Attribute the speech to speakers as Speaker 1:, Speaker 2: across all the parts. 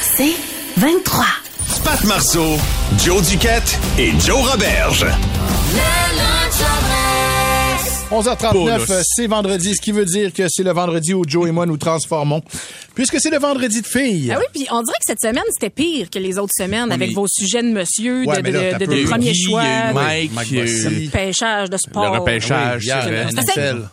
Speaker 1: C'est 23.
Speaker 2: Pat Marceau, Joe Duquette et Joe Roberge.
Speaker 3: 11h39, euh, c'est vendredi, ce qui veut dire que c'est le vendredi où Joe et moi nous transformons. Puisque c'est le vendredi de filles.
Speaker 4: Ah oui, puis on dirait que cette semaine, c'était pire que les autres semaines avec vos sujets de monsieur,
Speaker 3: Ouais,
Speaker 4: de,
Speaker 3: là,
Speaker 4: de- premier choix,
Speaker 5: Mike,
Speaker 3: Mike
Speaker 5: il y a eu
Speaker 3: Bossy.
Speaker 4: pêchage de sport.
Speaker 5: le repêchage,
Speaker 3: Oui, hier,
Speaker 5: euh,
Speaker 4: C'est
Speaker 3: NFL.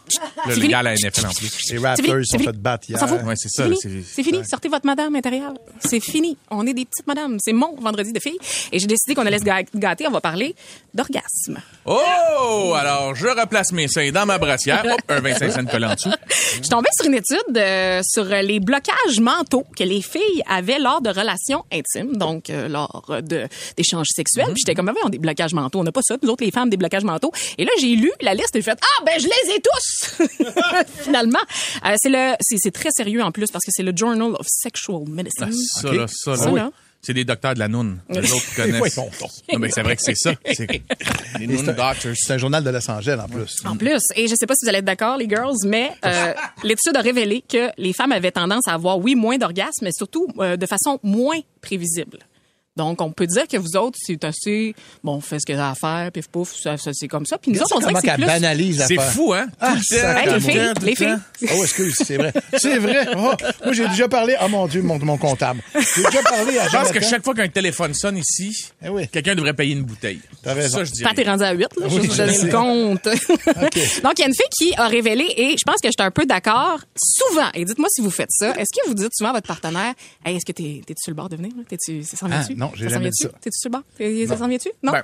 Speaker 5: le, le gars à la NFL en plus.
Speaker 3: Les Raptors sont fait battre hier.
Speaker 5: Ouais, c'est ça,
Speaker 4: fini.
Speaker 5: c'est-
Speaker 4: C'est fini. Sortez votre madame intérieure. C'est fini. On est des petites madames. C'est mon vendredi de filles. Et j'ai décidé qu'on allait se gâter. On va parler d'orgasme.
Speaker 5: Oh! Alors, je replace mes seins dans ma brassière. Hop, un 25 cents de collant en dessous.
Speaker 4: Je suis tombée sur une étude euh, sur les blocages mentaux que les filles avaient lors de relations intimes, donc euh, lors d'échanges sexuels. Puis j'étais comme, ah, on a des blocages mentaux. On n'a pas ça, nous autres, les femmes, des blocages mentaux. Et là, j'ai lu la liste et j'ai fait, ah, ben, je les ai tous! Finalement. Euh, c'est le, c'est très sérieux en plus parce que c'est le Journal of Sexual Medicine.
Speaker 5: Ça, là, ça, là.
Speaker 4: Ça, là.
Speaker 5: C'est des docteurs de la noune. Les autres connaissent. Non, mais c'est vrai que c'est ça. C'est les noun doctors.
Speaker 3: C'est un journal de Los Angeles en plus.
Speaker 4: En plus, et je sais pas si vous allez être d'accord, les girls, mais euh, l'étude a révélé que les femmes avaient tendance à avoir, oui, moins d'orgasmes, mais surtout euh, de façon moins prévisible. Donc, on peut dire que vous autres, c'est assez, bon, faites ce qu'il y a à faire, pif pouf, ça, ça, c'est comme ça. Puis nous autres, on dirait que c'est
Speaker 3: qu'elle
Speaker 4: plus...
Speaker 3: banalise
Speaker 5: C'est fou, hein?
Speaker 3: Ah.
Speaker 4: Hey, les filles, les filles.
Speaker 3: Oh, excuse, c'est vrai. C'est vrai. Oh, moi, j'ai déjà parlé. Oh mon Dieu, mon, mon comptable. J'ai déjà parlé à
Speaker 5: Je pense que chaque fois qu'un téléphone sonne ici,
Speaker 3: Eh oui.
Speaker 5: quelqu'un devrait payer une bouteille.
Speaker 3: T'as raison.
Speaker 5: Ça, je dirais.
Speaker 4: Pat est rendu à 8, là.
Speaker 3: Oui,
Speaker 4: je
Speaker 3: je
Speaker 4: vous donne
Speaker 3: sais.
Speaker 4: le compte. Donc, il y a une fille qui a révélé, et je pense que j'étais un peu d'accord, souvent, et dites-moi si vous faites ça, est-ce que vous dites souvent à votre partenaire, hey, est-ce que t'es, t'es-tu sur le bord de venir? là? T'es-tu, ça s'en vient-tu?
Speaker 3: Ah, non, j'ai
Speaker 4: ça s'en
Speaker 3: jamais dit ça.
Speaker 4: T'es-tu sur le bord? T'es- Ça s'en vient-tu? Non?
Speaker 5: Ben,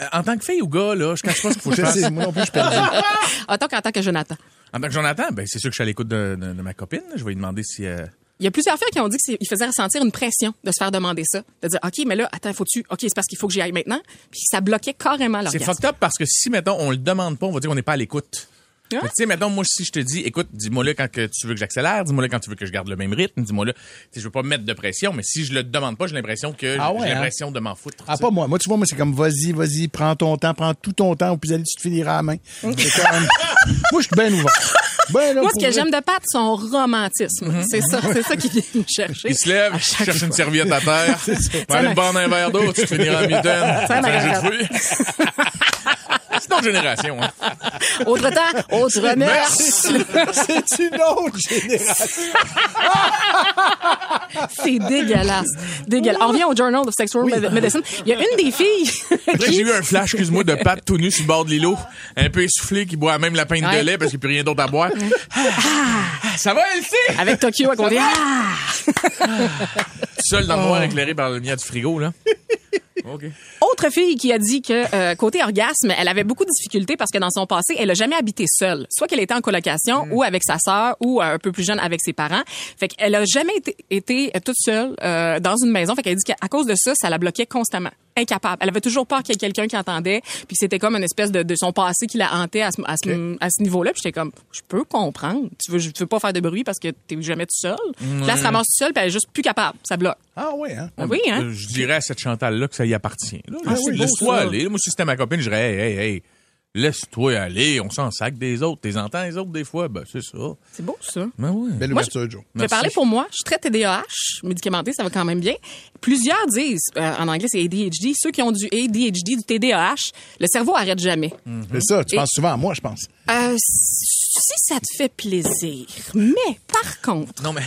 Speaker 5: euh, en tant que fille ou gars, là, je cache pas ce qu'il faut que je fasse.
Speaker 3: moi non plus, je suis perdu.
Speaker 4: Attends qu'en tant que Jonathan.
Speaker 5: En tant que Jonathan, ben, c'est sûr que je suis à l'écoute de, de- de ma copine. Je vais lui demander si... euh,
Speaker 4: Il y a plusieurs filles qui ont dit qu'il faisait ressentir une pression de se faire demander ça. De dire, OK, mais là, attends, faut-tu, OK, c'est parce qu'il faut que j'y aille maintenant? Puis ça bloquait carrément
Speaker 5: C'est
Speaker 4: l'orgasme.
Speaker 5: fucked up parce que si, mettons, on le demande pas, on va dire qu'on n'est pas à l'écoute. Mais Tu sais, mettons, moi, si je te dis, écoute, dis-moi là quand que tu veux que j'accélère, dis-moi là quand tu veux que je garde le même rythme, dis-moi là, tu sais, je veux pas me mettre de pression, mais si je le demande pas, j'ai l'impression que
Speaker 3: Ah ouais,
Speaker 5: j'ai
Speaker 3: hein?
Speaker 5: l'impression de m'en foutre.
Speaker 3: Ah, pas moi. Moi, tu vois, moi, c'est comme vas-y, vas-y, prends ton temps, prends tout ton temps, ou puis allez, tu te finiras la main. C'est comme... moi, je suis bien ouvert. Ben, là,
Speaker 4: Moi, ce que j'aime de Pat, son romantisme. C'est ça, c'est ça qui vient me chercher.
Speaker 5: Il se lève,
Speaker 4: À
Speaker 5: cherche une
Speaker 4: fois.
Speaker 5: serviette à terre, va aller te prendre un verre d'eau, tu te finiras en mitaine. Fruits. C'est notre génération, hein.
Speaker 4: Autre temps, autre mœurs.
Speaker 3: C'est une autre génération.
Speaker 4: C'est dégueulasse. Dégueulasse. On revient au Journal of Sexual Med- Medicine. Il y a une des filles qui...
Speaker 5: j'ai eu un flash, excuse-moi, de Pat tout nu sur le bord de l'îlot, un peu essoufflé, qui boit même la pinte
Speaker 4: Ouais.
Speaker 5: de lait parce qu'il n'y a plus rien d'autre à boire. Ah, ça va, Elsie?
Speaker 4: Avec Tokyo à côté. Ah!
Speaker 5: Seul dans le noir éclairé par la lumière du frigo, là. OK.
Speaker 4: Autre fille qui a dit que euh, côté orgasme, elle avait beaucoup de difficultés parce que dans son passé, elle a jamais habité seule. Soit qu'elle était en colocation ou avec sa sœur ou euh, un peu plus jeune avec ses parents. Fait qu'elle a jamais été, été euh, toute seule euh, dans une maison. Fait qu'elle dit qu'à cause de ça, ça la bloquait constamment. Incapable. Elle avait toujours peur qu'il y ait quelqu'un qui entendait, puis c'était comme une espèce de, de son passé qui la hantait à ce, à ce, à ce niveau-là. Puis j'étais comme, je peux comprendre. Tu veux, tu veux pas faire de bruit parce que t'es jamais tout seul. Là, elle se ramasse toute seule, puis elle est juste plus capable. Ça bloque.
Speaker 3: Ah, oui, hein?
Speaker 4: Oui, hein?
Speaker 5: Euh, Je dirais à cette Chantal-là que ça y appartient. là.
Speaker 3: Ah oui,
Speaker 5: Laisse-toi aller. Moi, si c'était ma copine, je dirais, hey, hey, hey, laisse-toi aller. On s'en sac des autres. T'es entends les autres des fois? Ben, c'est ça.
Speaker 4: C'est beau, ça.
Speaker 5: Ben oui.
Speaker 3: Belle
Speaker 4: Moi,
Speaker 3: ouverture, Joe.
Speaker 4: Je vais parler pour moi. Je suis très TDAH, médicamenté, ça va quand même bien. Plusieurs disent, euh, en anglais c'est ADHD, ceux qui ont du ADHD, du TDAH, le cerveau arrête jamais.
Speaker 3: C'est ça, tu
Speaker 4: Et-
Speaker 3: penses souvent à moi, je pense.
Speaker 4: Euh, si ça te fait plaisir, mais par contre,
Speaker 5: Non, mais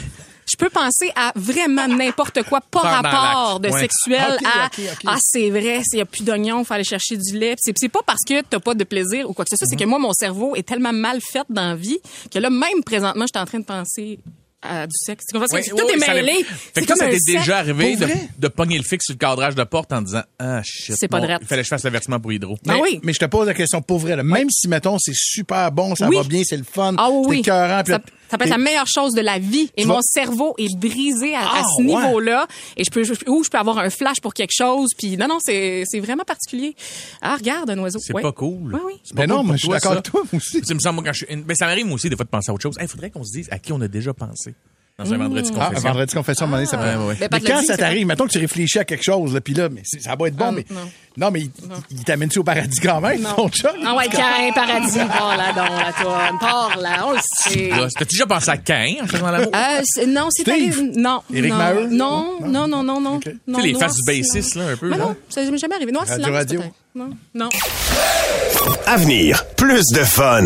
Speaker 4: je peux penser à vraiment n'importe quoi, pas rapport de
Speaker 5: ouais.
Speaker 4: sexuel
Speaker 3: Ok,
Speaker 4: à ah c'est vrai, s'il y a plus d'oignons, faut aller chercher du lait. Puis C'est c'est pas parce que t'as pas de plaisir ou quoi que ce soit,
Speaker 5: Mhm.
Speaker 4: c'est que moi mon cerveau est tellement mal fait dans la vie que là même présentement, je suis en train de penser à du sexe. Parce que tout est mêlé.
Speaker 5: Fait que toi,
Speaker 4: comme
Speaker 5: ça t'est déjà arrivé de, de pogner le fixe sur le cadrage de porte en disant Ah shit.
Speaker 4: C'est pas
Speaker 5: bon. Il fallait que je fasse le versement pour Hydro.
Speaker 4: Ah
Speaker 3: Mais,
Speaker 4: oui.
Speaker 3: mais je te pose la question pour vrai. là. Même si, mettons, c'est super bon, ça
Speaker 4: Oui.
Speaker 3: va bien, c'est le fun,
Speaker 4: Ah oui,
Speaker 3: c'est écœurant,
Speaker 4: Ça- Ça peut être la meilleure chose de la vie. Et
Speaker 3: Tu
Speaker 4: mon
Speaker 3: vas-
Speaker 4: cerveau est brisé à, à
Speaker 3: Ah,
Speaker 4: ce
Speaker 3: ouais.
Speaker 4: niveau-là. Et je peux, je- ou je peux avoir un flash pour quelque chose. Puis non, non, c'est, c'est vraiment particulier. Ah, regarde un oiseau.
Speaker 5: C'est
Speaker 4: Ouais.
Speaker 5: pas cool.
Speaker 4: Oui, oui.
Speaker 5: Pas
Speaker 3: Ben non,
Speaker 5: cool pour
Speaker 3: je suis d'accord
Speaker 5: ça.
Speaker 3: avec toi, aussi.
Speaker 5: Ça me semble, moi, quand je suis- ben, ça m'arrive, moi aussi, des fois, de penser à autre chose. Il faudrait qu'on se dise à qui on a déjà pensé dans un vendredi
Speaker 3: Ah,
Speaker 5: confession.
Speaker 3: vendredi confession, à un moment donné, ça
Speaker 5: Ouais,
Speaker 3: peut-
Speaker 5: ouais,
Speaker 3: Mais
Speaker 4: l'a
Speaker 3: quand ça t'arrive, mettons que tu réfléchis à quelque chose, là, puis là, mais ça va être bon,
Speaker 4: Ah,
Speaker 3: mais
Speaker 4: non.
Speaker 3: non, mais il, il t'amène-tu au paradis quand même, ton chum?
Speaker 4: Ah ouais, Cain, paradis, par là, donc, la toile, par là, on le sait.
Speaker 5: Là, T'as déjà pensé à Cain en faisant l'amour?
Speaker 4: Euh, non, c'est arrivé. Non.
Speaker 3: Éric
Speaker 4: non,
Speaker 3: Maheu?
Speaker 4: Non, non, non, non, non.
Speaker 3: Ok.
Speaker 4: non
Speaker 5: Tu sais, les faces du bassiste, là, un peu,
Speaker 4: Mais
Speaker 5: là.
Speaker 4: non, ça m'est jamais arrivé. Noir
Speaker 3: Radio
Speaker 4: silence,
Speaker 3: Radio?
Speaker 4: Non, non.
Speaker 2: Avenir, plus de fun.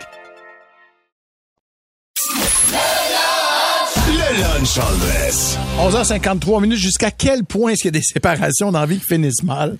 Speaker 2: Le lunch en dress.
Speaker 3: 11h53 minutes, jusqu'à quel point est-ce qu'il y a des séparations dans la vie qui finissent mal?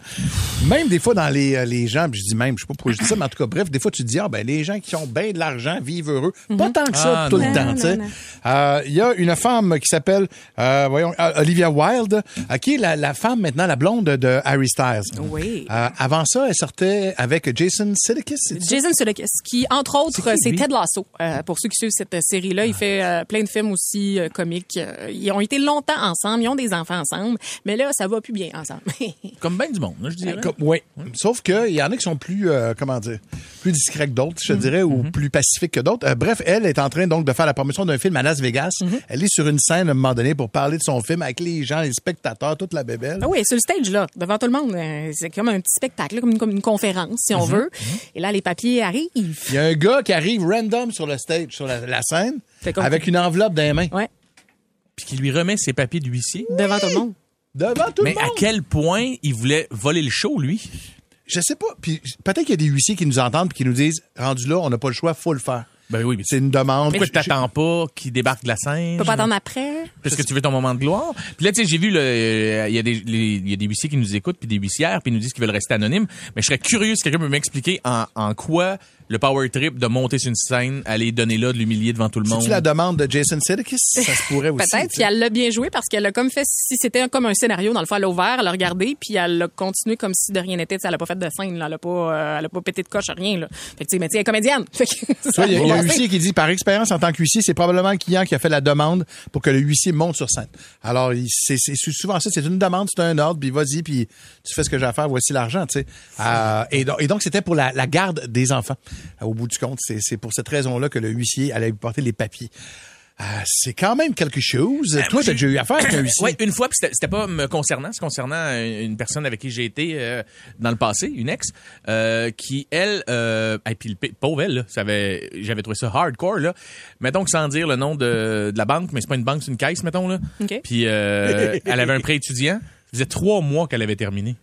Speaker 3: Même des fois dans les, euh, les gens, puis je dis même, je sais pas pourquoi je dis ça, mais en tout cas, bref, des fois tu te dis, ah ben les gens qui ont bien de l'argent vivent heureux. Pas tant que ça
Speaker 5: Ah,
Speaker 3: tout
Speaker 5: non.
Speaker 3: le temps, tu sais. Euh, Il y a une femme qui s'appelle, euh, voyons, Olivia Wilde, euh, qui est la, la femme maintenant, la blonde de Harry Styles.
Speaker 4: Oui.
Speaker 3: Euh, avant ça, elle sortait avec Jason Sudeikis?
Speaker 4: Jason Sudeikis, qui, entre autres,
Speaker 3: C'est?
Speaker 4: Ted Lasso. Euh, pour ceux qui suivent cette série-là, il fait euh, plein de films aussi euh, comiques. Euh, ils ont été longtemps ensemble, ils ont des enfants ensemble, mais là, ça va plus bien ensemble.
Speaker 5: Comme bien du monde, là, je dirais.
Speaker 3: Comme- oui. Sauf qu'il y en a qui sont plus, euh, comment dire, plus discrets que d'autres, je dirais, ou plus pacifiques que d'autres. Euh, bref, elle est en train donc de faire la promotion d'un film à Las Vegas. Elle est sur une scène à un moment donné pour parler de son film avec les gens, les spectateurs, toute la bébelle.
Speaker 4: Ah oui, sur le stage, là, devant tout le monde. C'est comme un petit spectacle, comme, une, comme une conférence, si on veut. Et là, les papiers arrivent.
Speaker 3: Il y a un gars qui arrive random sur le stage, sur la, la scène, avec une enveloppe dans les mains.
Speaker 4: Ouais,
Speaker 5: Puis qui lui remet ses papiers d'huissier.
Speaker 4: devant tout le monde.
Speaker 3: Devant tout
Speaker 5: Mais
Speaker 3: le
Speaker 5: à
Speaker 3: monde.
Speaker 5: quel point il voulait voler le show, lui?
Speaker 3: Je sais pas. Puis peut-être qu'il y a des huissiers qui nous entendent et qui nous disent, rendu là, on n'a pas le choix, faut le faire.
Speaker 5: Ben oui, mais
Speaker 3: C'est une demande.
Speaker 5: pourquoi tu t'attends pas qu'il débarque de la scène?
Speaker 4: Tu peux pas attendre après.
Speaker 5: Parce que tu veux ton moment de gloire. Puis là, tu sais, j'ai vu, le- euh, il y a des, les- il y a des huissiers qui nous écoutent, puis des huissières, puis ils nous disent qu'ils veulent rester anonymes. Mais je serais curieux si quelqu'un peut m'expliquer en, en quoi le power trip de monter sur une scène, aller donner là, de l'humilier devant tout le monde.
Speaker 3: C'est-tu la demande de Jason Sudeikis? Ça se pourrait aussi.
Speaker 4: Peut-être, puis elle l'a bien joué parce qu'elle a comme fait, si c'était comme un scénario, dans le fond, elle l'a ouvert, elle l'a regardé, puis elle a continué comme si de rien n'était. Elle a pas fait de scène, là. Elle a pas, euh, elle a pas pété de coche, rien, là. Fait que, tu sais, mais tu sais, elle est comédienne. Fait que
Speaker 3: Tu
Speaker 4: ça
Speaker 3: vois, Il y a, huissier qui dit, par expérience en tant qu'huissier, c'est probablement le client qui a fait la demande pour que le huissier monte sur scène. Alors, c'est souvent ça, c'est une demande, c'est un ordre, puis vas-y, puis tu fais ce que j'ai à faire, voici l'argent, tu sais. Euh, et, donc, et donc, c'était pour la, la garde des enfants. Au bout du compte, c'est c'est pour cette raison-là que le huissier allait lui porter les papiers. Euh, c'est quand même quelque chose. Toi, t'as déjà eu affaire avec un huissier.
Speaker 5: Oui, une fois, puis c'était pas me concernant, c'est concernant une personne avec qui j'ai été euh, dans le passé, une ex, euh, qui elle, euh, et puis le pauvre elle, là, ça avait, j'avais trouvé ça hardcore là. Mettons que sans dire le nom de, de la banque, mais c'est pas une banque, c'est une caisse, mettons là. Puis euh, elle avait un prêt étudiant. Ça faisait trois mois qu'elle avait terminé.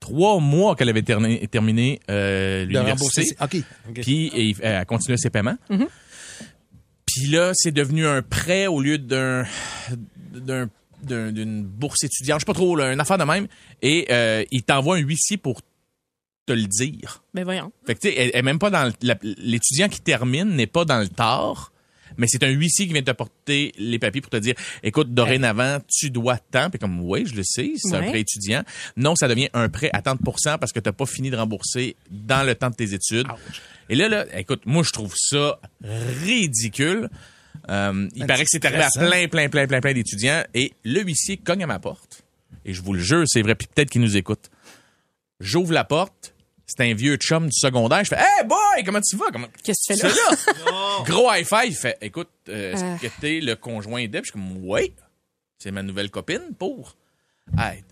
Speaker 5: Trois mois qu'elle avait terminé, terminé euh, l'université.
Speaker 3: OK.
Speaker 5: Puis et, euh, elle continuait ses paiements. Puis là, c'est devenu un prêt au lieu d'un d'un- d'un- d'une bourse étudiante. Je sais pas trop, là, une affaire de même. Et euh, il t'envoie un huissier pour te le dire.
Speaker 4: Ben voyons.
Speaker 5: Fait que tu sais, elle, même pas dans l'étudiant qui termine n'est pas dans le tort. Mais c'est un huissier qui vient te porter les papiers pour te dire, écoute, dorénavant, tu dois tant. Puis comme, oui, je le sais, c'est un prêt étudiant. Non, ça devient un prêt à tant de parce que t'as pas fini de rembourser dans le temps de tes études. Et là, là, écoute, moi, je trouve ça ridicule. Euh, il
Speaker 3: Un
Speaker 5: paraît que c'est arrivé à plein, plein, plein, plein, plein d'étudiants. Et le huissier cogne à ma porte. Et je vous le jure, c'est vrai. Puis peut-être qu'il nous écoute. J'ouvre la porte. C'est un vieux chum du secondaire. Je fais Hey boy, comment tu vas? Comment...
Speaker 4: Qu'est-ce que tu fais là?
Speaker 5: C'est là? Gros high five. Il fait Écoute, euh, est-ce que t'es le conjoint d'Eb? Je suis comme Oui. C'est ma nouvelle copine pour. Aïe,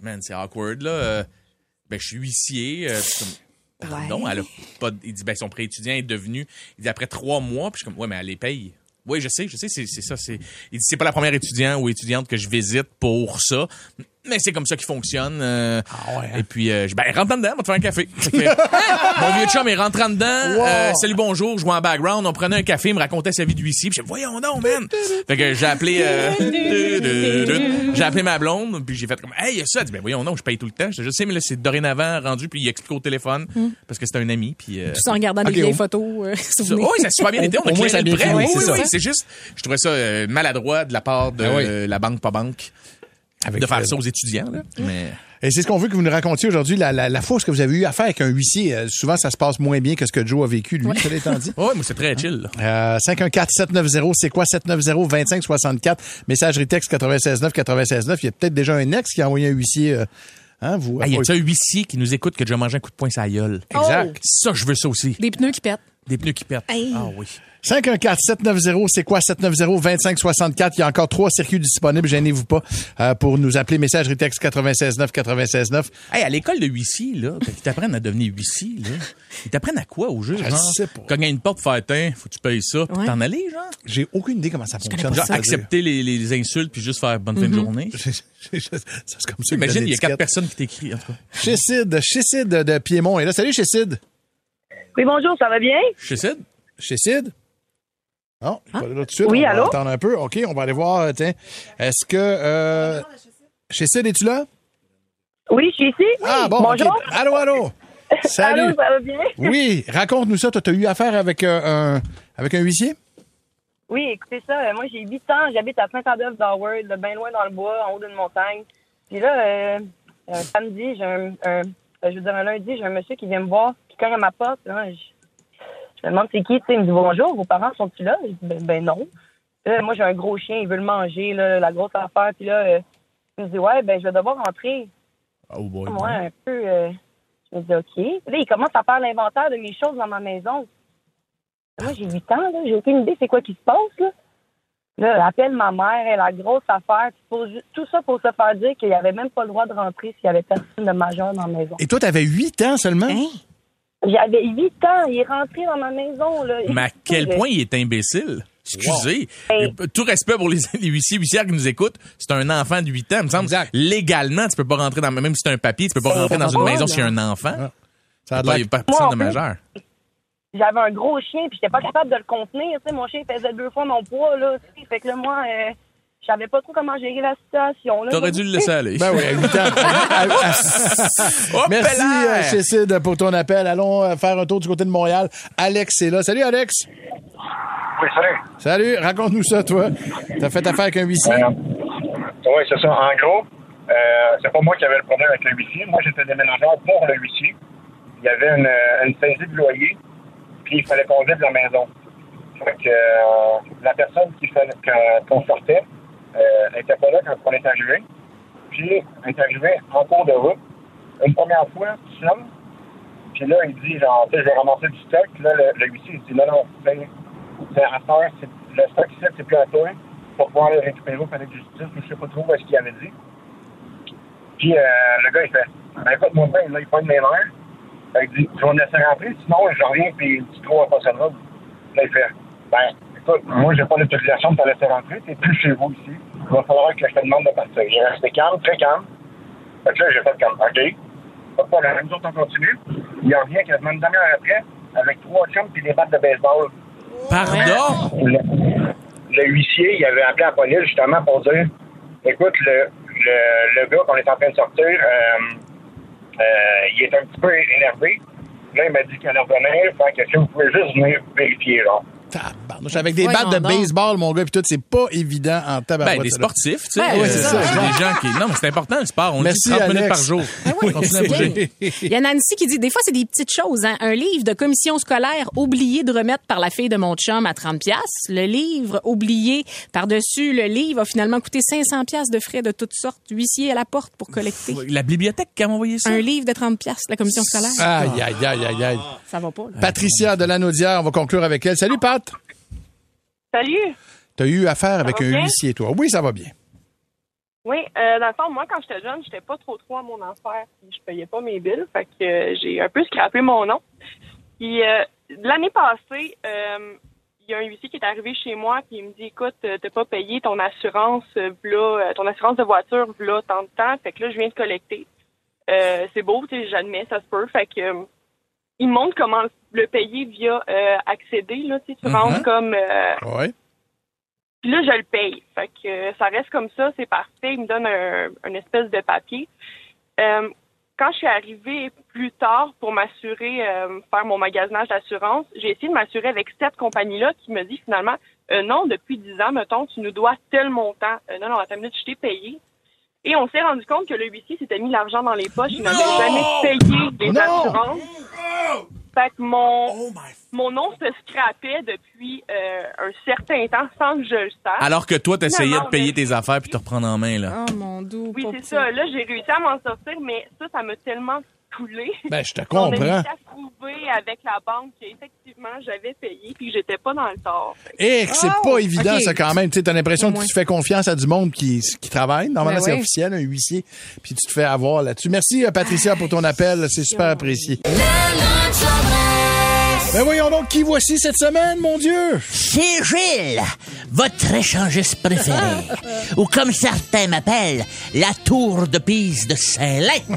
Speaker 5: man, c'est awkward là. Euh, ben, je suis huissier. euh, puis comme, Pardon,
Speaker 4: Ouais.
Speaker 5: elle a pas. Il dit ben son prêt étudiant est devenu. Il dit après trois mois, puis je suis comme ouais, mais elle les paye. Oui, je sais, je sais, c'est c'est ça. C'est, il dit c'est pas la première étudiant ou étudiante que je visite pour ça. Mais c'est comme ça qu'il fonctionne. euh,
Speaker 3: Ah ouais, hein?
Speaker 5: Et puis, euh, je- ben, rentre dedans, on va te faire un café. Que, mon vieux chum est rentrant dedans. euh, salut, bonjour, je jouais en background. On prenait un café, il me racontait sa vie d'huissier. Puis je dis, voyons donc, man. Fait que j'ai appelé, euh, j'ai appelé ma blonde. Puis j'ai fait comme, hey, il y a ça. Elle dit, ben voyons donc, je paye tout le temps. Je sais, mais là, c'est dorénavant rendu. Puis il explique au téléphone parce que c'est un ami. Puis, euh,
Speaker 4: Tout ça en regardant des
Speaker 3: Ok,
Speaker 4: vieilles
Speaker 3: on-
Speaker 4: photos. euh,
Speaker 5: oui, ça a super bien été. On a clairé le
Speaker 3: bien
Speaker 5: prêt. Oui,
Speaker 3: c'est
Speaker 5: oui, c'est juste, je trouvais ça euh, maladroit de la part de
Speaker 3: Ah
Speaker 5: euh, la banque, pas banque,
Speaker 3: Avec
Speaker 5: de faire ça aux étudiants. Là. Mais
Speaker 3: Et c'est ce qu'on veut que vous nous racontiez aujourd'hui, la, la, la ce que vous avez eu affaire avec un huissier. Euh, souvent, ça se passe moins bien que ce que Joe a vécu, lui, cela étant dit.
Speaker 5: ouais, mais c'est très chill. là.
Speaker 3: Euh, 514-790, c'est quoi? 790-2564? Messagerie texte 969 969. Il y a peut-être déjà un ex qui a envoyé un huissier. euh, hein, vous,
Speaker 5: Hey, y a un huissier qui nous écoute que déjà mangé un coup de poing la gueule?
Speaker 3: Exact.
Speaker 5: Ça, je veux ça aussi.
Speaker 4: Des pneus qui pètent.
Speaker 5: Des pneus qui pètent.
Speaker 4: Hey.
Speaker 5: Ah oui.
Speaker 3: 514-790, c'est quoi 790-2564? Il y a encore trois circuits disponibles, gênez-vous pas, euh, pour nous appeler. Messagerie texte 969 969.
Speaker 5: Hey, à l'école de huissier, là, quand ils t'apprennent à devenir huissier, là, ils t'apprennent à quoi au jeu?
Speaker 3: Je
Speaker 5: genre?
Speaker 3: sais pas.
Speaker 5: Cogner à une porte, faire faut que tu payes ça, puis t'en aller, genre?
Speaker 3: J'ai aucune idée comment ça fonctionne.
Speaker 5: Genre,
Speaker 3: dire.
Speaker 5: accepter les, les insultes puis juste faire bonne fin de journée.
Speaker 3: C'est comme ça.
Speaker 5: Imagine, il y a quatre
Speaker 3: personnes.
Speaker 5: qui t'écrivent, en tout cas.
Speaker 3: Chécide, Chécide de Piémont est là. Salut, Chécide.
Speaker 6: Oui, bonjour, ça va bien?
Speaker 5: Je sais.
Speaker 3: Chécide? Non, je suis pas là tout de suite.
Speaker 6: Oui,
Speaker 3: on va
Speaker 6: allô?
Speaker 3: attendre un peu. OK, on va aller voir. euh, Tiens, est-ce que... Euh... Chécide, es-tu là?
Speaker 6: Oui, je suis ici.
Speaker 3: Ah, bon.
Speaker 6: Bonjour.
Speaker 3: OK. Allô, allô. Salut.
Speaker 6: Allô, ça va bien?
Speaker 3: Oui, raconte-nous ça. Tu as eu affaire avec, euh, un, avec un huissier?
Speaker 6: Oui, écoutez ça, euh, moi j'ai 8 ans, j'habite à Saint-Adolphe d'Howard, bien loin dans le bois, en haut d'une montagne. Puis là, euh, un samedi, j'ai un, un- je veux dire un lundi, j'ai un monsieur qui vient me voir, qui cogne à ma porte. Je, je me demande c'est qui, il me dit bonjour, vos parents sont-ils là? Je dis ben, ben non. Là, moi j'ai un gros chien, il veut le manger, là, la grosse affaire. Puis là, euh, il me dit ouais, ben je vais devoir rentrer.
Speaker 5: Oh boy.
Speaker 6: Moi, un peu, euh, je me dis OK. Là, il commence à faire l'inventaire de mes choses dans ma maison. Moi, j'ai 8 ans, là. J'ai aucune idée c'est quoi qui se passe, là. Là, elle appelle ma mère, elle a grosse affaire. Tout ça pour se faire dire qu'il n'y avait même pas le droit de rentrer s'il y avait personne de majeur dans la maison.
Speaker 3: Et toi, tu avais 8 ans seulement?
Speaker 4: Hein?
Speaker 6: J'avais 8 ans, il est rentré dans ma maison, là.
Speaker 5: Mais à quel point il est imbécile? Excusez.
Speaker 6: Hey.
Speaker 5: Tout respect pour les, les huissiers, huissières qui nous écoutent. C'est un enfant de 8 ans. Il me semble,
Speaker 3: Exact.
Speaker 5: légalement, tu peux pas rentrer dans, même si c'est un papier, tu peux pas rentrer dans une maison s'il y a un enfant.
Speaker 3: Ça a
Speaker 5: Il
Speaker 3: l'air-
Speaker 5: n'y a pas personne
Speaker 6: Moi,
Speaker 5: de majeur.
Speaker 6: J'avais un gros chien, puis j'étais pas capable de le contenir. Tu sais, mon chien faisait deux fois mon poids, là. tu sais. Fait que là, moi, euh, je savais pas trop comment gérer la situation, là.
Speaker 5: T'aurais dû le laisser aller.
Speaker 3: Ben oui, à 8 ans. Merci, euh, Chécide, pour ton appel. Allons euh, faire un tour du côté de Montréal. Alex est là. Salut, Alex.
Speaker 7: Oui, salut.
Speaker 3: Salut, raconte-nous ça, toi. T'as fait affaire avec un huissier?
Speaker 7: Euh, oui, c'est ça. En gros, euh, c'est pas moi qui avais le problème avec le huissier. Moi, j'étais déménageur pour le huissier. Il y avait une, une saisie de loyer, puis il fallait qu'on vide la maison. Fait que euh, la personne qui qu'on sortait euh, n'était pas là quand on est arrivé. Puis, on est arrivé en cours de route. Une première fois, tu sonnes. Puis là, il dit, genre, je vais ramasser du stock. Puis là, le, le huissier, il dit, non, non, c'est, à faire, le stock ici, c'est plus à toi. Pour pouvoir le récupérer au palais de justice, je sais pas trop ce qu'il avait dit. Puis euh, le gars, il fait, ben écoute, mon père, là, il pointe mes mains. Fait dit, tu vas me laisser rentrer, sinon je reviens, puis tu trouves de robe. Là, il fait, ben écoute, moi, j'ai pas l'autorisation de te laisser rentrer, t'es plus chez vous ici. Il va falloir que je te demande de partir. Est resté calme, très calme. Fait que là, j'ai fait comme, OK. Pas de problème, nous autres, on continue. Il revient quasiment une demi-heure après, avec trois chums puis des battes de baseball.
Speaker 5: Pardon?
Speaker 7: Le, le huissier, il avait appelé la police justement pour dire écoute, le, le, le gars qu'on est en train de sortir, euh, il est un petit peu énervé. Là, il m'a dit qu'il allait revenir. Fait que si vous pouvez juste venir vérifier, genre.
Speaker 3: Tabarnouche, Avec des
Speaker 4: Voyons
Speaker 3: battes de
Speaker 4: donc.
Speaker 3: baseball, mon gars, puis tout, c'est pas évident en tabarouette.
Speaker 5: Ben, des
Speaker 3: ça,
Speaker 5: sportifs, tu sais.
Speaker 4: Ben, ouais, c'est ça,
Speaker 5: c'est
Speaker 3: genre.
Speaker 5: des gens qui. Non, mais c'est important le sport. On
Speaker 3: Merci,
Speaker 5: dit 30 minutes par jour.
Speaker 4: Ah oui,
Speaker 5: Continue à bouger.
Speaker 4: Il y a Nancy qui dit, des fois, c'est des petites choses. Hein. Un livre de commission scolaire oublié de remettre par la fille de mon chum à 30 pièces. Le livre oublié par-dessus le livre a finalement coûté 500 pièces de frais de toutes sortes. Huissier à la porte pour collecter.
Speaker 5: La bibliothèque qui a envoyé ça?
Speaker 4: Un livre de 30 pièces, la commission scolaire.
Speaker 3: Aïe, aïe, aïe, aïe, aïe.
Speaker 4: Ça va pas, là.
Speaker 3: Patricia de Lanaudière, on va conclure avec elle. Salut, Pat.
Speaker 6: Salut!
Speaker 3: T'as eu affaire avec un huissier, toi. Oui, ça va bien.
Speaker 6: Oui, euh, dans le fond, moi, quand j'étais jeune, j'étais pas trop trop à mon puis Je payais pas mes billes. Fait que euh, j'ai un peu scrappé mon nom. Puis euh, l'année passée, euh,
Speaker 8: il y a un huissier qui est arrivé chez moi puis il me dit écoute, euh, t'as pas payé ton assurance euh, ton assurance de voiture v'là tant de temps, fait que là je viens de collecter. C'est beau, tu sais, j'admets, ça se peut, fait que il me montre comment le payer via euh, accéder là, tu sais, tu
Speaker 3: Mhm.
Speaker 8: rentres comme euh,
Speaker 3: Ouais.
Speaker 8: puis là, je le paye. Fait que euh, ça reste comme ça, c'est parfait. Il me donne un, une espèce de papier. Euh, quand je suis arrivée plus tard pour m'assurer, euh, faire mon magasinage d'assurance, j'ai essayé de m'assurer avec cette compagnie-là qui me dit finalement, euh, non, depuis 10 ans, mettons, tu nous dois tel montant. Euh, non, non, attends une minute, je t'ai payé. Et on s'est rendu compte que le huissier s'était mis l'argent dans les poches. Il n'avait jamais payé les
Speaker 3: Non!
Speaker 8: assurances. Fait que mon, mon nom se scrapait depuis euh, un certain temps sans que je le sache.
Speaker 5: Alors que toi, t'essayais de payer tes affaires puis te reprendre en main, là.
Speaker 4: Oh mon doux.
Speaker 8: Oui, c'est ça. Là, j'ai réussi à m'en sortir, mais ça, ça m'a tellement coulé.
Speaker 3: Ben, je te
Speaker 8: On a
Speaker 3: comprends.
Speaker 8: réussi à prouver avec la banque qu'effectivement, j'avais payé puis que j'étais pas dans le tort.
Speaker 3: Et que c'est
Speaker 4: Oh,
Speaker 3: pas évident,
Speaker 4: ok.
Speaker 3: ça, quand même. Tu sais, t'as l'impression que tu fais confiance à du monde qui, qui travaille. Normalement,
Speaker 4: Ben
Speaker 3: c'est
Speaker 4: oui.
Speaker 3: officiel, un huissier. Puis tu te fais avoir là-dessus. Merci, euh, Patricia, pour ton appel. C'est super apprécié. Ben voyons donc, qui voici cette semaine, mon Dieu?
Speaker 9: C'est Gilles, votre échangiste préféré. Ou comme certains m'appellent, la tour de Pise de Saint-Lin.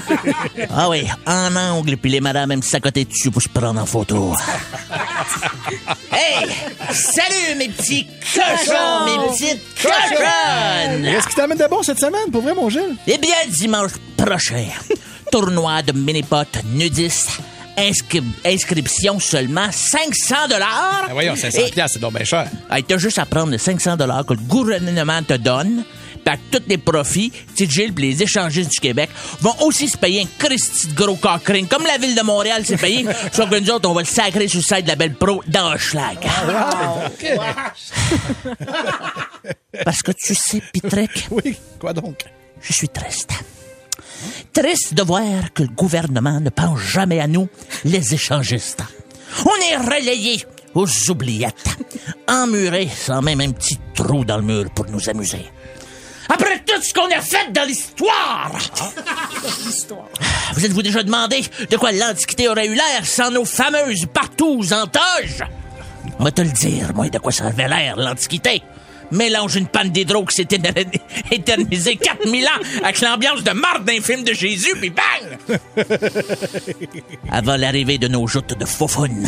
Speaker 9: ah oui, en angle, puis les madames aiment s'accoter dessus pour se prendre en photo. hey! Salut, mes petits cochons, mes petites cochonnes!
Speaker 3: Qu'est-ce qui t'amène de bon cette semaine, pour vrai, mon Gilles?
Speaker 9: Eh bien, dimanche prochain, tournoi de mini-pot nudiste. Inscri- inscription seulement 500 dollars.
Speaker 3: Ben voyons, 500 piastres, c'est donc bien cher.
Speaker 9: Hey, t'as juste à prendre les 500 dollars que le gouvernement te donne. Puis avec tous les profits, Tite Gilles les échangistes du Québec vont aussi se payer un Christy de gros cockring, comme la ville de Montréal s'est payé. Sauf que nous autres, on va le sacrer sur le site de la Belle Pro dans Schlag. Parce que tu sais, Pitrek,
Speaker 3: Oui, quoi donc?
Speaker 9: je suis triste. Triste de voir que le gouvernement ne pense jamais à nous, les échangistes. On est relayés aux oubliettes, emmurés sans même un petit trou dans le mur pour nous amuser. Après tout ce qu'on a fait dans l'histoire! Vous êtes-vous déjà demandé de quoi l'Antiquité aurait eu l'air sans nos fameuses partous en toge? Va te le dire, moi, de quoi ça avait l'air, l'Antiquité. Mélange une panne d'hydro qui s'est éter- éternisée 4000 ans avec l'ambiance de marde d'un film de Jésus, puis bang! Avant l'arrivée de nos joutes de faufounes,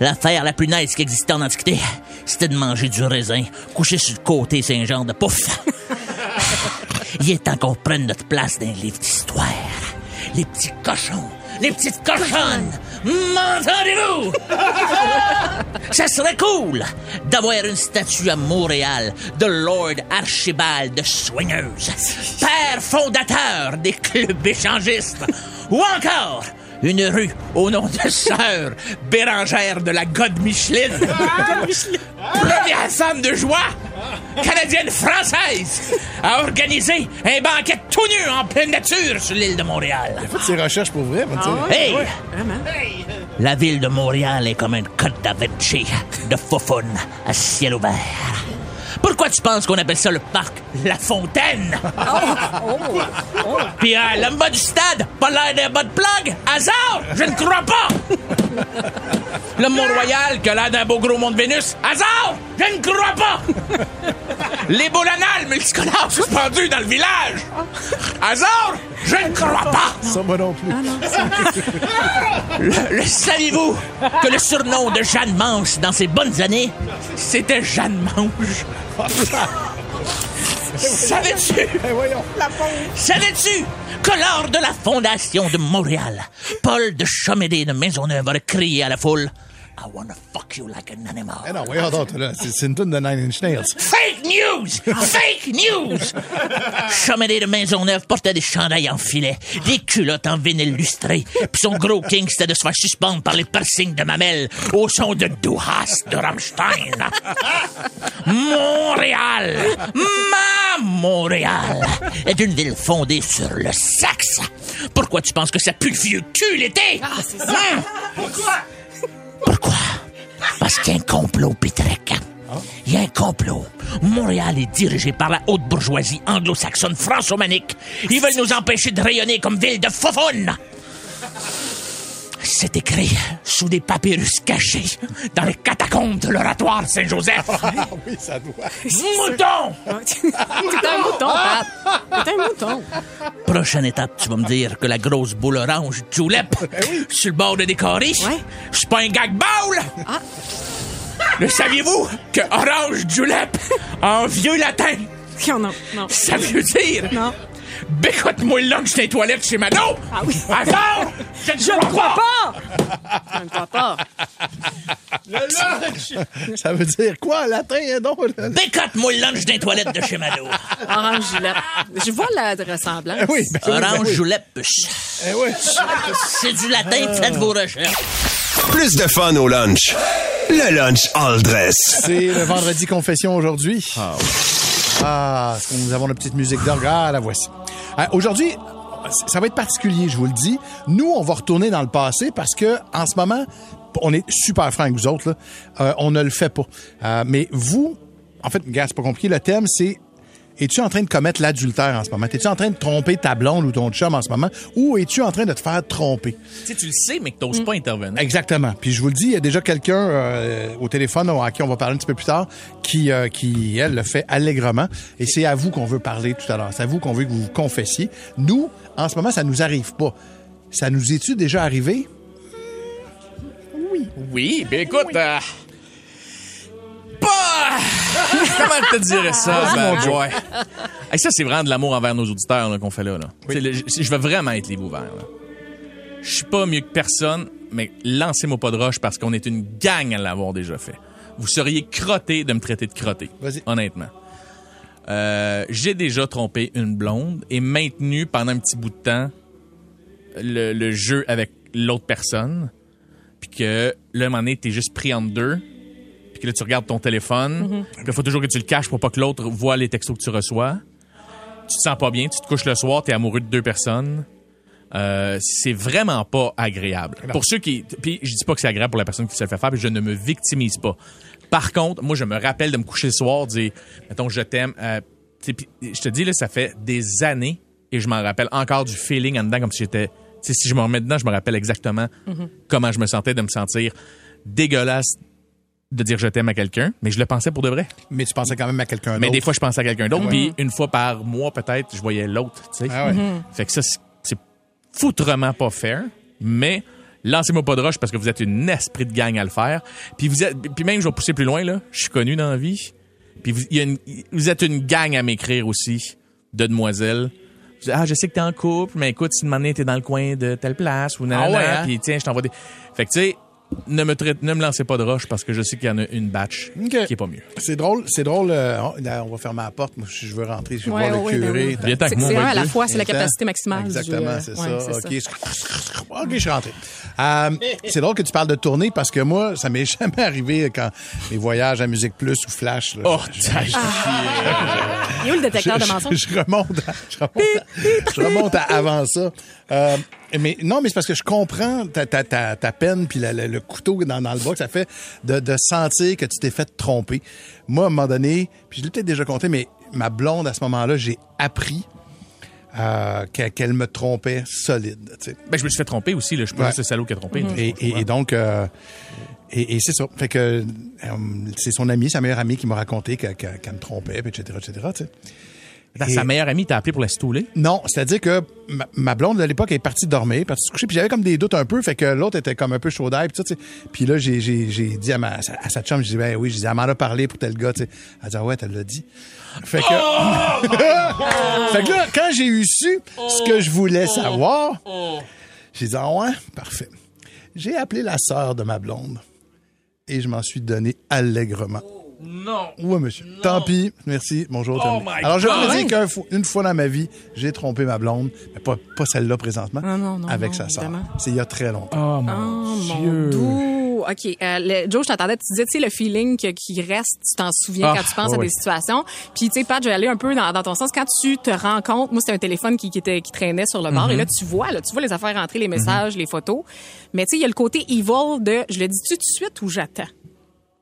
Speaker 9: l'affaire la plus nice qui existait en Antiquité, c'était de manger du raisin, couché sur le côté Saint-Jean de pouf. Il est temps qu'on prenne notre place dans les livres d'histoire. Les petits cochons, les petites cochonnes, m'entendez-vous? Ça serait cool d'avoir une statue à Montréal de Lord Archibald de Swingers, père fondateur des clubs échangistes, ou encore une rue au nom de sœur Bérangère de la God Micheline. Première femme de joie canadienne-française a organisé un banquet tout nu en pleine nature sur l'île de Montréal.
Speaker 3: Faites ces recherches pour vrai, sais.
Speaker 9: Hey! La ville de Montréal est comme une côte d'Avenchi de faufoune à ciel ouvert. Pourquoi tu penses qu'on appelle ça le parc La Fontaine? Puis euh, l'homme bas du stade, pas l'air d'un bas de plug? Hasard? Je ne crois pas! Le Mont-Royal, qui a l'air d'un beau gros mont de Vénus? Hasard? Je ne crois pas! Les boules anales multicolores suspendues dans le village? Hasard? Je ne crois pas!
Speaker 3: Ça, moi non plus.
Speaker 9: Le, le saviez-vous que le surnom de Jeanne Manche dans ses bonnes années, c'était Jeanne Mange? Savais-tu?
Speaker 3: Voyons.
Speaker 9: Savais-tu que lors de la fondation de Montréal, Paul de Chamédé de Maisonneuve aurait crié à la foule I wanna fuck you like an animal.
Speaker 3: Eh non, voyons donc, là. C'est c'est une tonne de Nine Inch Nails.
Speaker 9: Fake news! Fake news! Chamédé de Maisonneuve portait des chandails en filet, des culottes en vinyle lustré, puis son gros king c'était de se faire suspendre par les piercings de mamelles au son de Duhas de Rammstein. Montréal, ma Montréal, est une ville fondée sur le sexe. Pourquoi tu penses que ça pue le vieux cul l'été? Hein? Pourquoi? Parce qu'il y a un complot, Pitrek. Il y a un complot. Montréal est dirigé par la haute bourgeoisie anglo-saxonne franco-manique. Ils veulent nous empêcher de rayonner comme ville de faufounes. C'est écrit sous des papyrus cachés dans les catacombes de l'oratoire Saint-Joseph.
Speaker 3: Ah oui, ça doit.
Speaker 9: Mouton!
Speaker 4: T'es un mouton, Pat. T'es un mouton.
Speaker 9: Prochaine étape, tu vas me dire que la grosse boule orange Julep sur le bord de décorer, c'est pas un gag ball! Le saviez-vous que orange Julep, en vieux latin,
Speaker 4: Non, non, non.
Speaker 9: ça veut dire...
Speaker 4: Non.
Speaker 9: Bécote-moi le lunch des toilettes chez Mado!
Speaker 4: Ah oui.
Speaker 9: Attends! Je ne
Speaker 4: Je ne crois pas! Je ne crois pas.
Speaker 3: Ça veut dire quoi, en latin, hein, donc?
Speaker 9: Bécote-moi le lunch des toilettes de chez Mado!
Speaker 4: Orange Gillette. Je vois la ressemblance.
Speaker 3: Eh oui, ben oui, ben
Speaker 9: Orange
Speaker 3: oui.
Speaker 9: Julep.
Speaker 3: Eh oui.
Speaker 9: C'est du latin, faites vos recherches.
Speaker 2: Plus de fun au lunch. Le lunch all dress.
Speaker 3: C'est le vendredi confession aujourd'hui. Ah, est-ce que nous avons la petite musique d'orgue? Ah, la voici. Euh, aujourd'hui, ça va être particulier, je vous le dis. Nous, on va retourner dans le passé parce que en ce moment, on est super francs vous autres. Là. Euh, on ne le fait pas. Euh, mais vous, en fait, gars, c'est pas compliqué. Le thème, c'est es-tu en train de commettre l'adultère en ce moment? Es-tu en train de tromper ta blonde ou ton chum en ce moment? Ou es-tu en train de te faire tromper?
Speaker 5: Tu sais, tu le sais, mais que t'oses pas intervenir.
Speaker 3: Exactement. Puis je vous le dis, il y a déjà quelqu'un euh, au téléphone à qui on va parler un petit peu plus tard qui, euh, qui elle, le fait allègrement. Et c'est à vous qu'on veut parler tout à l'heure. C'est à vous qu'on veut que vous vous confessiez. Nous, en ce moment, ça nous arrive pas. Ça nous est-tu déjà arrivé?
Speaker 5: Oui, ben écoute, euh, Comment te dirais ça,
Speaker 3: mon Joe.
Speaker 5: boy? Hey, ça, c'est vraiment de l'amour envers nos auditeurs qu'on fait là. le- Je je veux vraiment être livre ouvert. Je suis pas mieux que personne, mais lancez-moi pas de roche parce qu'on est une gang à l'avoir déjà fait. Vous seriez crotté de me traiter de crotté.
Speaker 3: Vas-y.
Speaker 5: Honnêtement. Euh, J'ai déjà trompé une blonde et maintenu pendant un petit bout de temps le, le jeu avec l'autre personne. Puis que là, un moment donné, t'es juste pris entre deux. Puis que là, tu regardes ton téléphone. Puis là, faut toujours que tu le caches pour pas que l'autre voit les textos que tu reçois. Tu te sens pas bien, tu te couches le soir, t'es amoureux de deux personnes. Euh, c'est vraiment pas agréable. Pour ceux qui... Puis je dis pas que c'est agréable pour la personne qui se le fait faire, puis je ne me victimise pas. Par contre, moi, je me rappelle de me coucher le soir, dire, mettons, je t'aime. euh, tu je te dis, là, ça fait des années et je m'en rappelle encore du feeling en dedans, comme si j'étais... tu sais, Si je me remets dedans, je me rappelle exactement comment je me sentais de me sentir dégueulasse de dire je t'aime à quelqu'un, mais je le pensais pour de vrai.
Speaker 3: Mais tu pensais quand même à quelqu'un d'autre.
Speaker 5: Mais des fois, je pensais à quelqu'un d'autre, puis une fois par mois, peut-être, je voyais l'autre, tu sais.
Speaker 3: Ah ouais.
Speaker 4: Mm-hmm.
Speaker 5: Fait que ça, c'est- foutrement pas fair, mais lancez-moi pas de roche parce que vous êtes une esprit de gang à le faire. Puis vous êtes, puis même, je vais pousser plus loin, là. Je suis connu dans la vie. Puis vous, y a une- vous êtes une gang à m'écrire aussi, de demoiselles. Ah, je sais que t'es en couple, mais écoute, si demain t'es dans le coin de telle place ou nanana,
Speaker 3: Ah ouais, hein?
Speaker 5: puis tiens, je t'envoie des... Fait que tu sais, ne me, traite- ne me lancez pas de roche parce que je sais qu'il y en a une batch qui est pas mieux.
Speaker 3: C'est drôle, c'est drôle. euh, on, là, on va fermer la porte. Moi, si je veux rentrer, je vais
Speaker 4: Ouais,
Speaker 3: voir
Speaker 4: ouais,
Speaker 3: le
Speaker 4: ben
Speaker 3: curé.
Speaker 4: oui.
Speaker 5: Viens avec
Speaker 4: C'est un à la fois, c'est la capacité maximale.
Speaker 3: Exactement, c'est
Speaker 4: ouais,
Speaker 3: ça.
Speaker 4: c'est
Speaker 3: OK. Je suis rentré. Euh, c'est drôle que tu parles de tournée parce que moi, ça m'est jamais arrivé quand mes voyages à Musique Plus ou Flash. là,
Speaker 5: Oh,
Speaker 3: je-
Speaker 5: t'as
Speaker 4: Il est où le détecteur
Speaker 3: je,
Speaker 4: de mensonges?
Speaker 3: je- je remonte, à, je, remonte à, je remonte à avant ça. Euh, mais non, mais c'est parce que je comprends ta, ta, ta, ta peine puis la- la- le couteau dans, dans le que ça fait de, de sentir que tu t'es fait tromper. Moi, à un moment donné, puis je l'ai peut-être déjà compté, mais ma blonde, à ce moment-là, j'ai appris euh, qu'elle me trompait solide. tu sais.
Speaker 5: Ben, je me suis fait tromper aussi, là. Je suis pas
Speaker 3: Ouais.
Speaker 5: le salaud qui a trompé.
Speaker 3: Et, et- et donc, euh, et, et c'est ça. Fait que euh, c'est son ami, sa meilleure amie qui m'a raconté qu'elle me trompait, etc., etc., tu sais. Et-
Speaker 5: Sa meilleure amie t'a appelé pour la stouler?
Speaker 3: Non, c'est-à-dire que ma, ma blonde, à l'époque, est partie dormir, partie se coucher, puis j'avais comme des doutes un peu, fait que l'autre était comme un peu chaud d'air, puis. Puis là, j'ai, j'ai, j'ai dit à, ma, à sa chum, je dis, ben oui, je dis, elle m'en a parlé pour tel gars, tu sais. Elle dit, ah ouais, elle l'a dit. Fait que, fait que là, quand j'ai eu su ce que je voulais savoir, j'ai dit, ah ouais, parfait. J'ai appelé la sœur de ma blonde et je m'en suis donné allègrement.
Speaker 5: Non.
Speaker 3: Oui, monsieur. Tant pis. Merci. Bonjour.
Speaker 5: Oh
Speaker 3: terminé. Alors, je veux dire qu'une fois, dans ma vie, j'ai trompé ma blonde, mais pas, pas celle-là présentement,
Speaker 4: Non, non, non,
Speaker 3: avec
Speaker 4: non,
Speaker 3: sa sœur. C'est il y a très longtemps.
Speaker 5: Oh,
Speaker 4: Oh, mon doux. OK. Euh, le- Joe, je t'entendais, tu disais, tu sais, le feeling que- qui reste, tu t'en souviens
Speaker 5: Ah,
Speaker 4: quand tu penses à des situations. Puis, tu sais, Pat, je vais aller un peu dans, dans ton sens. Quand tu te rends compte, moi, c'était un téléphone qui, qui, était, qui traînait sur le bord,
Speaker 5: Mm-hmm.
Speaker 4: et là, tu vois, là, tu vois les affaires rentrer, les messages, les photos. Mais, tu sais, il y a le côté evil de, je le dis-tu tout de suite ou j'attends?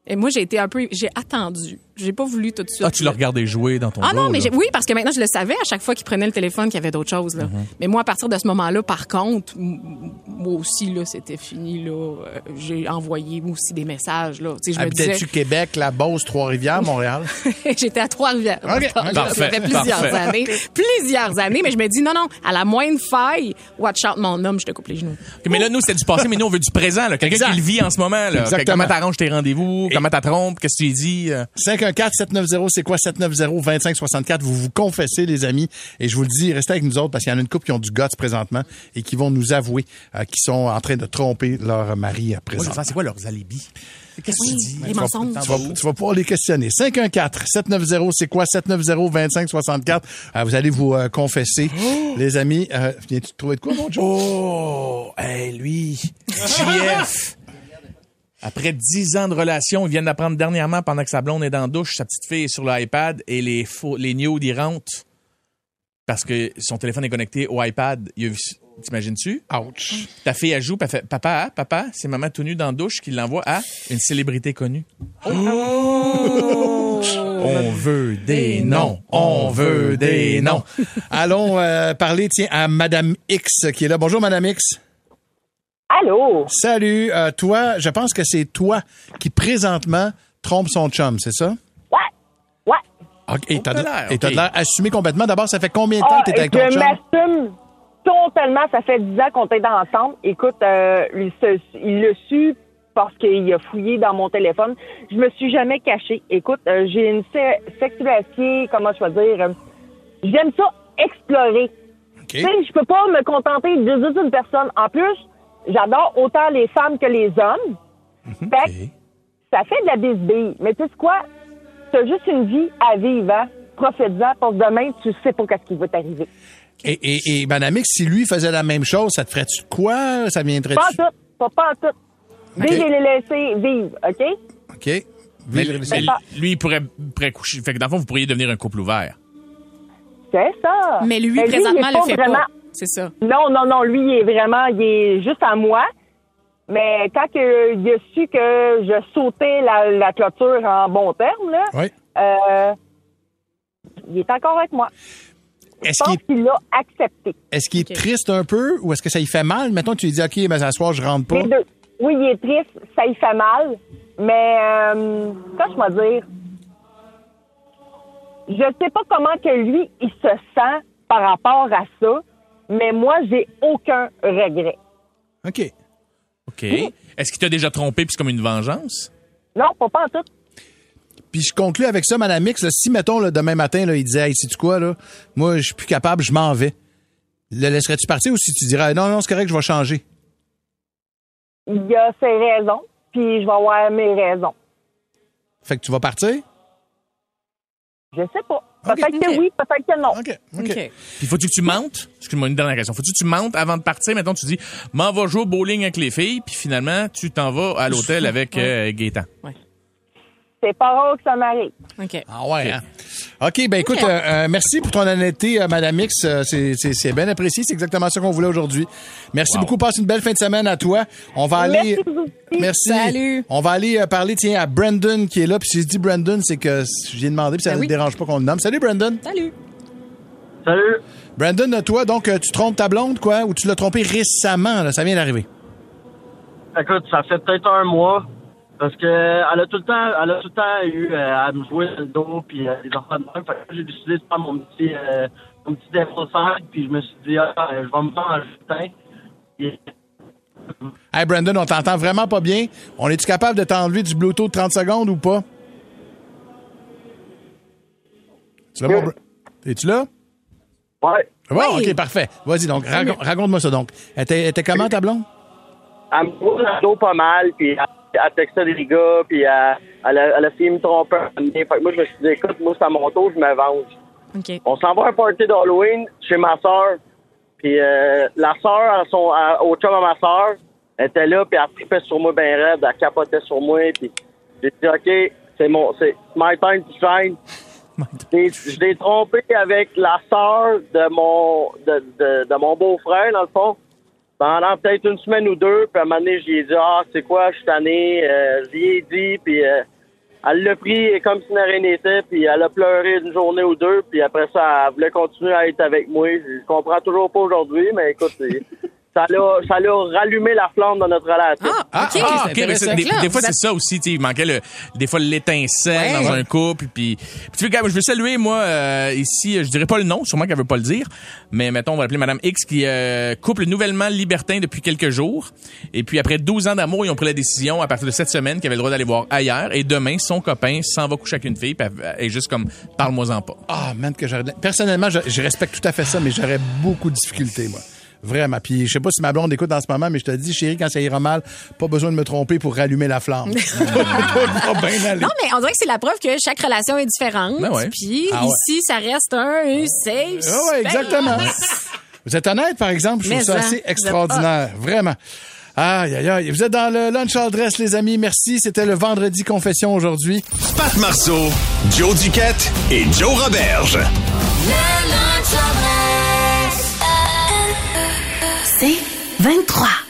Speaker 4: Et moi, j'ai été un peu, j'ai attendu. J'ai pas voulu tout de suite.
Speaker 5: Ah, tu l'as regardé jouer dans ton
Speaker 4: Ah non, mais oui, parce que maintenant je le savais à chaque fois qu'il prenait le téléphone qu'il y avait d'autres choses. Là.
Speaker 5: Mhm.
Speaker 4: Mais moi, à partir de ce moment-là, par contre, moi aussi là, c'était fini là. Euh, J'ai envoyé moi aussi des messages là. Tu sais, je me disais,
Speaker 3: Habitais-tu Québec, La Beauce, Trois-Rivières, Montréal?
Speaker 4: j'étais à Trois-Rivières.
Speaker 3: Ok,
Speaker 4: Ça
Speaker 3: parfait,
Speaker 4: fait plusieurs
Speaker 3: parfait.
Speaker 4: années, plusieurs années. Mais je me dis non, non, à la moindre faille, watch out mon homme, je te coupe les genoux.
Speaker 5: Mais là, nous, c'est du passé, mais nous, on veut du présent. là. Quelqu'un qui le vit en ce moment. Là.
Speaker 3: Exactement.
Speaker 5: Comment t'arranges tes rendez-vous? Comment t'as trompes? Qu'est-ce que tu dis? euh?
Speaker 3: 514-790, c'est quoi 790-2564? Vous vous confessez, les amis. Et je vous le dis, restez avec nous autres parce qu'il y en a une couple qui ont du guts présentement et qui vont nous avouer euh, qu'ils sont en train de tromper leur mari à
Speaker 5: je
Speaker 3: présent.
Speaker 5: c'est quoi leurs alibis? Qu'est-ce que tu dis?
Speaker 4: les
Speaker 3: Tu vas-
Speaker 4: mensonges.
Speaker 3: Tu vas, tu vas pouvoir les questionner. 514-790, c'est quoi 790-2564? Euh, vous allez vous euh, confesser. Les amis, euh, viens-tu de trouver de quoi, mon Joe?
Speaker 5: Oh, hey, lui, JF. Après dix ans de relation, ils viennent d'apprendre dernièrement pendant que sa blonde est dans la douche, sa petite fille est sur l'iPad et les faux, les nudes, ils rentrent parce que son téléphone est connecté au iPad. T'imagines-tu?
Speaker 3: Ouch.
Speaker 5: Ta fille, elle joue, puis elle fait, papa, papa, c'est maman tout nu dans la douche qui l'envoie à une célébrité connue. On veut des noms, on veut des noms.
Speaker 3: Allons euh, parler, tiens, à Madame X qui est là. Bonjour, Madame X.
Speaker 10: Allô?
Speaker 3: Salut. Euh, toi, je pense que c'est toi qui présentement trompe son chum, c'est ça?
Speaker 10: Ouais. Ouais.
Speaker 3: OK. Et t'as de
Speaker 5: de l'air,
Speaker 3: et t'as
Speaker 5: OK.
Speaker 3: de l'air assumé complètement. D'abord, ça fait combien de temps
Speaker 10: Ah,
Speaker 3: que t'es avec ton
Speaker 10: je
Speaker 3: chum?
Speaker 10: m'assume totalement. Ça fait 10 ans qu'on est ensemble. Écoute, euh, il, se- il l'a su parce qu'il a fouillé dans mon téléphone. Je me suis jamais cachée. Écoute, euh, j'ai une sexualité, comment je vais dire, euh, j'aime ça explorer. Tu sais, je peux pas me contenter de juste une personne. En plus, j'adore autant les femmes que les hommes. Fait que ça fait de la bisbille. Mais tu sais quoi? T'as juste une vie à vivre, hein? Profite-en, que demain, tu sais pas qu'est-ce qui va t'arriver.
Speaker 3: Et, et, et Madame X, si lui faisait la même chose, ça te ferait-tu quoi? Ça viendrait
Speaker 10: Pas en tout, pas, pas en tout. Vivre et les laisser vivre, OK?
Speaker 3: OK.
Speaker 5: Mais, mais lui, il pourrait, pourrait coucher. Fait que dans le fond, vous pourriez devenir un couple ouvert.
Speaker 10: C'est ça.
Speaker 4: Mais lui,
Speaker 10: il
Speaker 4: présentement, le fait
Speaker 10: vraiment-
Speaker 4: pas. C'est ça.
Speaker 10: Non, non, non, lui, il est vraiment, il est juste à moi. Mais quand il a su que je sautais la, la clôture en bon terme, là,
Speaker 3: Oui.
Speaker 10: euh, il est encore avec moi. Je
Speaker 3: Est-ce
Speaker 10: pense
Speaker 3: qu'il
Speaker 10: l'a accepté.
Speaker 3: est-ce qu'il est triste un peu ou est-ce que ça y fait mal? Mettons, tu lui dis, OK, mais ce soir, je rentre pas.
Speaker 10: Les deux. Oui, il est triste, ça y fait mal, mais euh, comment je vais dire, je sais pas comment que lui, il se sent par rapport à ça, mais moi, j'ai aucun regret.
Speaker 3: OK.
Speaker 5: OK. Est-ce qu'il t'a déjà trompé puis c'est comme une vengeance?
Speaker 10: Non, pas, pas en tout.
Speaker 3: Puis je conclue avec ça, Madame X. là, si, mettons, là, demain matin, là, il disait, hey, sais-tu quoi, là? Moi, je suis plus capable, je m'en vais. Le laisserais-tu partir ou si tu dirais, non, non, c'est correct, je vais changer?
Speaker 10: Il a ses raisons, puis je vais avoir mes raisons.
Speaker 3: Fait que tu vas partir?
Speaker 10: Je sais pas. Peut-être que oui, peut-être que non.
Speaker 3: OK.
Speaker 5: Puis faut-tu que tu mentes? Excuse-moi, une dernière question. Faut-tu que tu mentes avant de partir? Mettons, tu dis, m'en va jouer au bowling avec les filles, puis finalement, tu t'en vas à l'hôtel avec euh, Gaétan.
Speaker 10: C'est pas rare que ça m'arrive.
Speaker 4: OK.
Speaker 3: Ah ouais, hein? OK, ben écoute, euh, euh, merci pour ton honnêteté, euh, Madame X. Euh, c'est- c'est c'est bien apprécié. C'est exactement ça qu'on voulait aujourd'hui. Merci beaucoup. Passe une belle fin de semaine à toi. On va aller...
Speaker 10: Merci.
Speaker 4: Salut.
Speaker 3: On va aller parler, tiens, à Brandon qui est là. Puis si je dis Brandon, c'est que j'ai demandé, puis ça
Speaker 4: Ben
Speaker 3: ne
Speaker 4: oui.
Speaker 3: dérange pas qu'on le nomme. Salut, Brandon.
Speaker 4: Salut.
Speaker 11: Salut.
Speaker 3: Brandon, toi, donc, tu trompes ta blonde, quoi, ou tu l'as trompé récemment, là, ça vient d'arriver.
Speaker 11: Écoute, ça fait peut-être un mois. Parce que elle a tout le temps, elle a tout le temps eu euh, à me jouer dans le dos puis euh, des enfants de même. Fait que j'ai décidé de faire mon petit euh, mon petit défenseur, puis je me suis dit ah, je vais me faire un jutin. Et-
Speaker 3: Hey, Brandon, on t'entend vraiment pas bien. On est-tu capable de t'enlever du Bluetooth 30 secondes ou pas? Tu Es-tu là?
Speaker 11: Ouais.
Speaker 3: Ouais, OK, parfait. Vas-y, donc, raconte-moi ça, donc. Elle était, comment, ta blonde?
Speaker 11: Elle me dans le dos pas mal, puis elle, elle textait des gars, puis elle, elle, a, elle a essayé de me tromper. Fait que moi, je me suis dit, écoute, moi, c'est à mon tour, je me venge. On s'en va à un party d'Halloween chez ma soeur. Puis euh, la soeur, son, à- au chum à ma soeur, était là, puis elle tripait sur moi bien raide, elle capotait sur moi, puis j'ai dit, OK, c'est mon, c'est my time to shine. Je l'ai- trompé avec la sœur de mon, de, de, de mon beau-frère, dans le fond, pendant peut-être une semaine ou deux, puis à un moment donné, j'y ai dit, ah, c'est quoi, je suis tanné, euh, j'y ai dit, puis euh, Elle l'a pris comme si rien n'était, puis elle a pleuré une journée ou deux, puis après ça, elle voulait continuer à être avec moi. Je comprends toujours pas aujourd'hui, mais écoute, ça l'a, ça l'a rallumé la flamme dans notre relation.
Speaker 5: Ah, ah, ok, mais c'est- des, des fois, c'est ça aussi. tu sais, Il manquait le, des fois l'étincelle
Speaker 4: Ouais.
Speaker 5: dans un couple. Puis, puis tu sais, quand même, je veux saluer, moi, euh, ici, je dirais pas le nom, sûrement qu'elle veut pas le dire. Mais mettons, on va l'appeler Madame X, qui euh, couple nouvellement libertin depuis quelques jours. Et puis, après 12 ans d'amour, ils ont pris la décision, à partir de cette semaine, qu'ils avaient le droit d'aller voir ailleurs. Et demain, son copain s'en va coucher avec une fille. Puis elle est juste comme, parle-moi-en pas.
Speaker 3: Ah, man, que j'aurais. Personnellement, je, je respecte tout à fait ça, mais j'aurais beaucoup de difficultés, moi. Vraiment. Puis je sais pas si ma blonde écoute en ce moment, mais je te dis, chérie, quand ça ira mal, pas besoin de me tromper pour rallumer la flamme. Pas bien aller.
Speaker 4: Non, mais on dirait que c'est la preuve que chaque relation est différente.
Speaker 3: Ben ouais.
Speaker 4: Puis
Speaker 3: Ah ouais.
Speaker 4: ici, ça reste un safe
Speaker 3: Ah ouais, exactement. Vous êtes honnête, par exemple, je trouve ça
Speaker 4: ça,
Speaker 3: assez extraordinaire. Vraiment. Aïe, aïe, aïe. Vous êtes dans le lunch all dress, les amis. Merci. C'était le vendredi confession aujourd'hui.
Speaker 2: Pat Marceau, Joe Duquette et Joe Roberge.
Speaker 1: C'est 23.